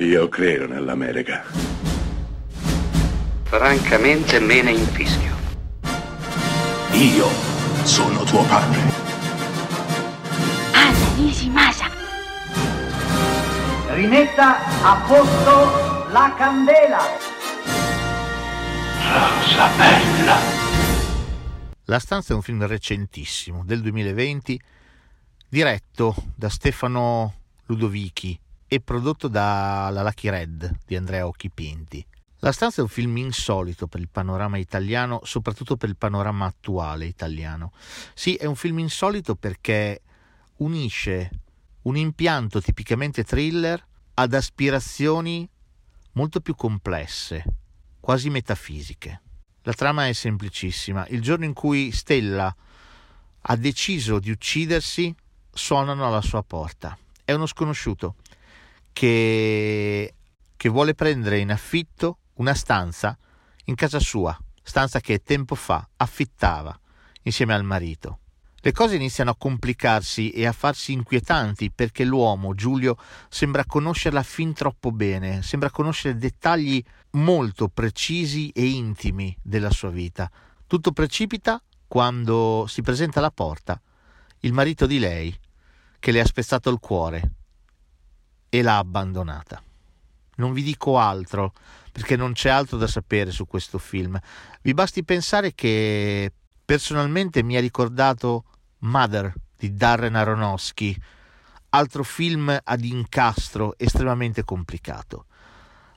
Io credo nell'America. Francamente me ne infischio. Io sono tuo padre. Anna Nishimasa. Rimetta a posto la candela. Rosa bella. La stanza è un film recentissimo, del 2020, diretto da Stefano Ludovichi e prodotto dalla Lucky Red di Andrea Occhipinti. La stanza è un film insolito per il panorama italiano, soprattutto per il panorama attuale italiano. Sì, è un film insolito perché unisce un impianto tipicamente thriller ad aspirazioni molto più complesse, quasi metafisiche. La trama è semplicissima. Il giorno in cui Stella ha deciso di uccidersi, suonano alla sua porta. È uno sconosciuto che, che vuole prendere in affitto una stanza in casa sua, stanza che tempo fa affittava insieme al marito. Le cose iniziano a complicarsi e a farsi inquietanti perché l'uomo, Giulio, sembra conoscerla fin troppo bene, sembra conoscere dettagli molto precisi e intimi della sua vita. Tutto precipita quando si presenta alla porta il marito di lei, che le ha spezzato il cuore e l'ha abbandonata. Non vi dico altro perché non c'è altro da sapere su questo film. Vi basti pensare che personalmente mi ha ricordato Mother di Darren Aronofsky, altro film ad incastro estremamente complicato.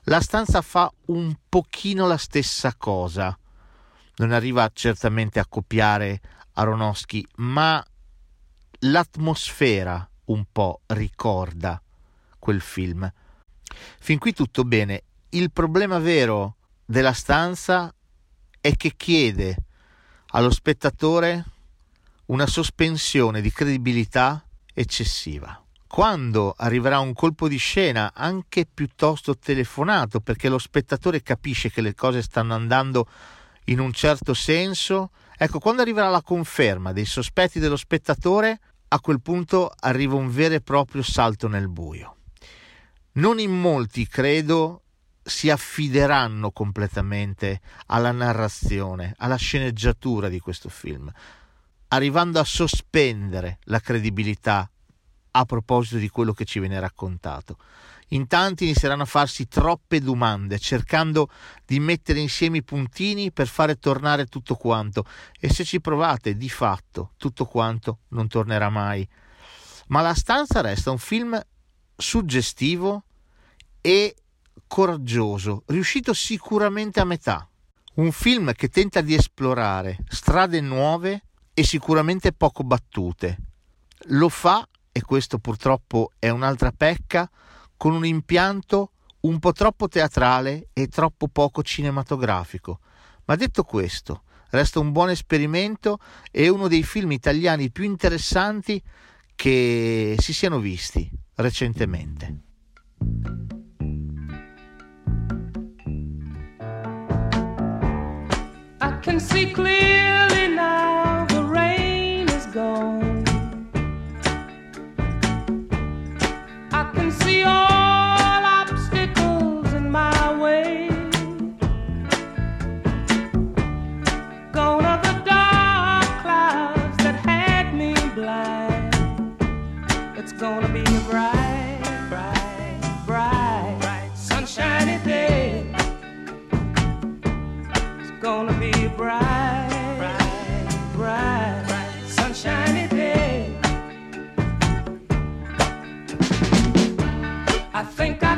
La stanza fa un pochino la stessa cosa. Non arriva certamente a copiare Aronofsky, ma l'atmosfera un po' ricorda quel film. Fin qui tutto bene. Il problema vero della stanza è che chiede allo spettatore una sospensione di credibilità eccessiva. Quando arriverà un colpo di scena, anche piuttosto telefonato, perché lo spettatore capisce che le cose stanno andando in un certo senso, ecco, quando arriverà la conferma dei sospetti dello spettatore, a quel punto arriva un vero e proprio salto nel buio. Non in molti, credo, si affideranno completamente alla narrazione, alla sceneggiatura di questo film, arrivando a sospendere la credibilità a proposito di quello che ci viene raccontato. In tanti inizieranno a farsi troppe domande, cercando di mettere insieme i puntini per fare tornare tutto quanto. E se ci provate, di fatto, tutto quanto non tornerà mai. Ma La stanza resta un film suggestivo e coraggioso, riuscito sicuramente a metà. Un film che tenta di esplorare strade nuove e sicuramente poco battute. Lo fa, e questo purtroppo è un'altra pecca, con un impianto un po' troppo teatrale e troppo poco cinematografico. Ma detto questo, resta un buon esperimento e uno dei film italiani più interessanti che si siano visti recentemente. I can see clearly gonna be a bright, bright, bright, bright, sunshiny day. I think I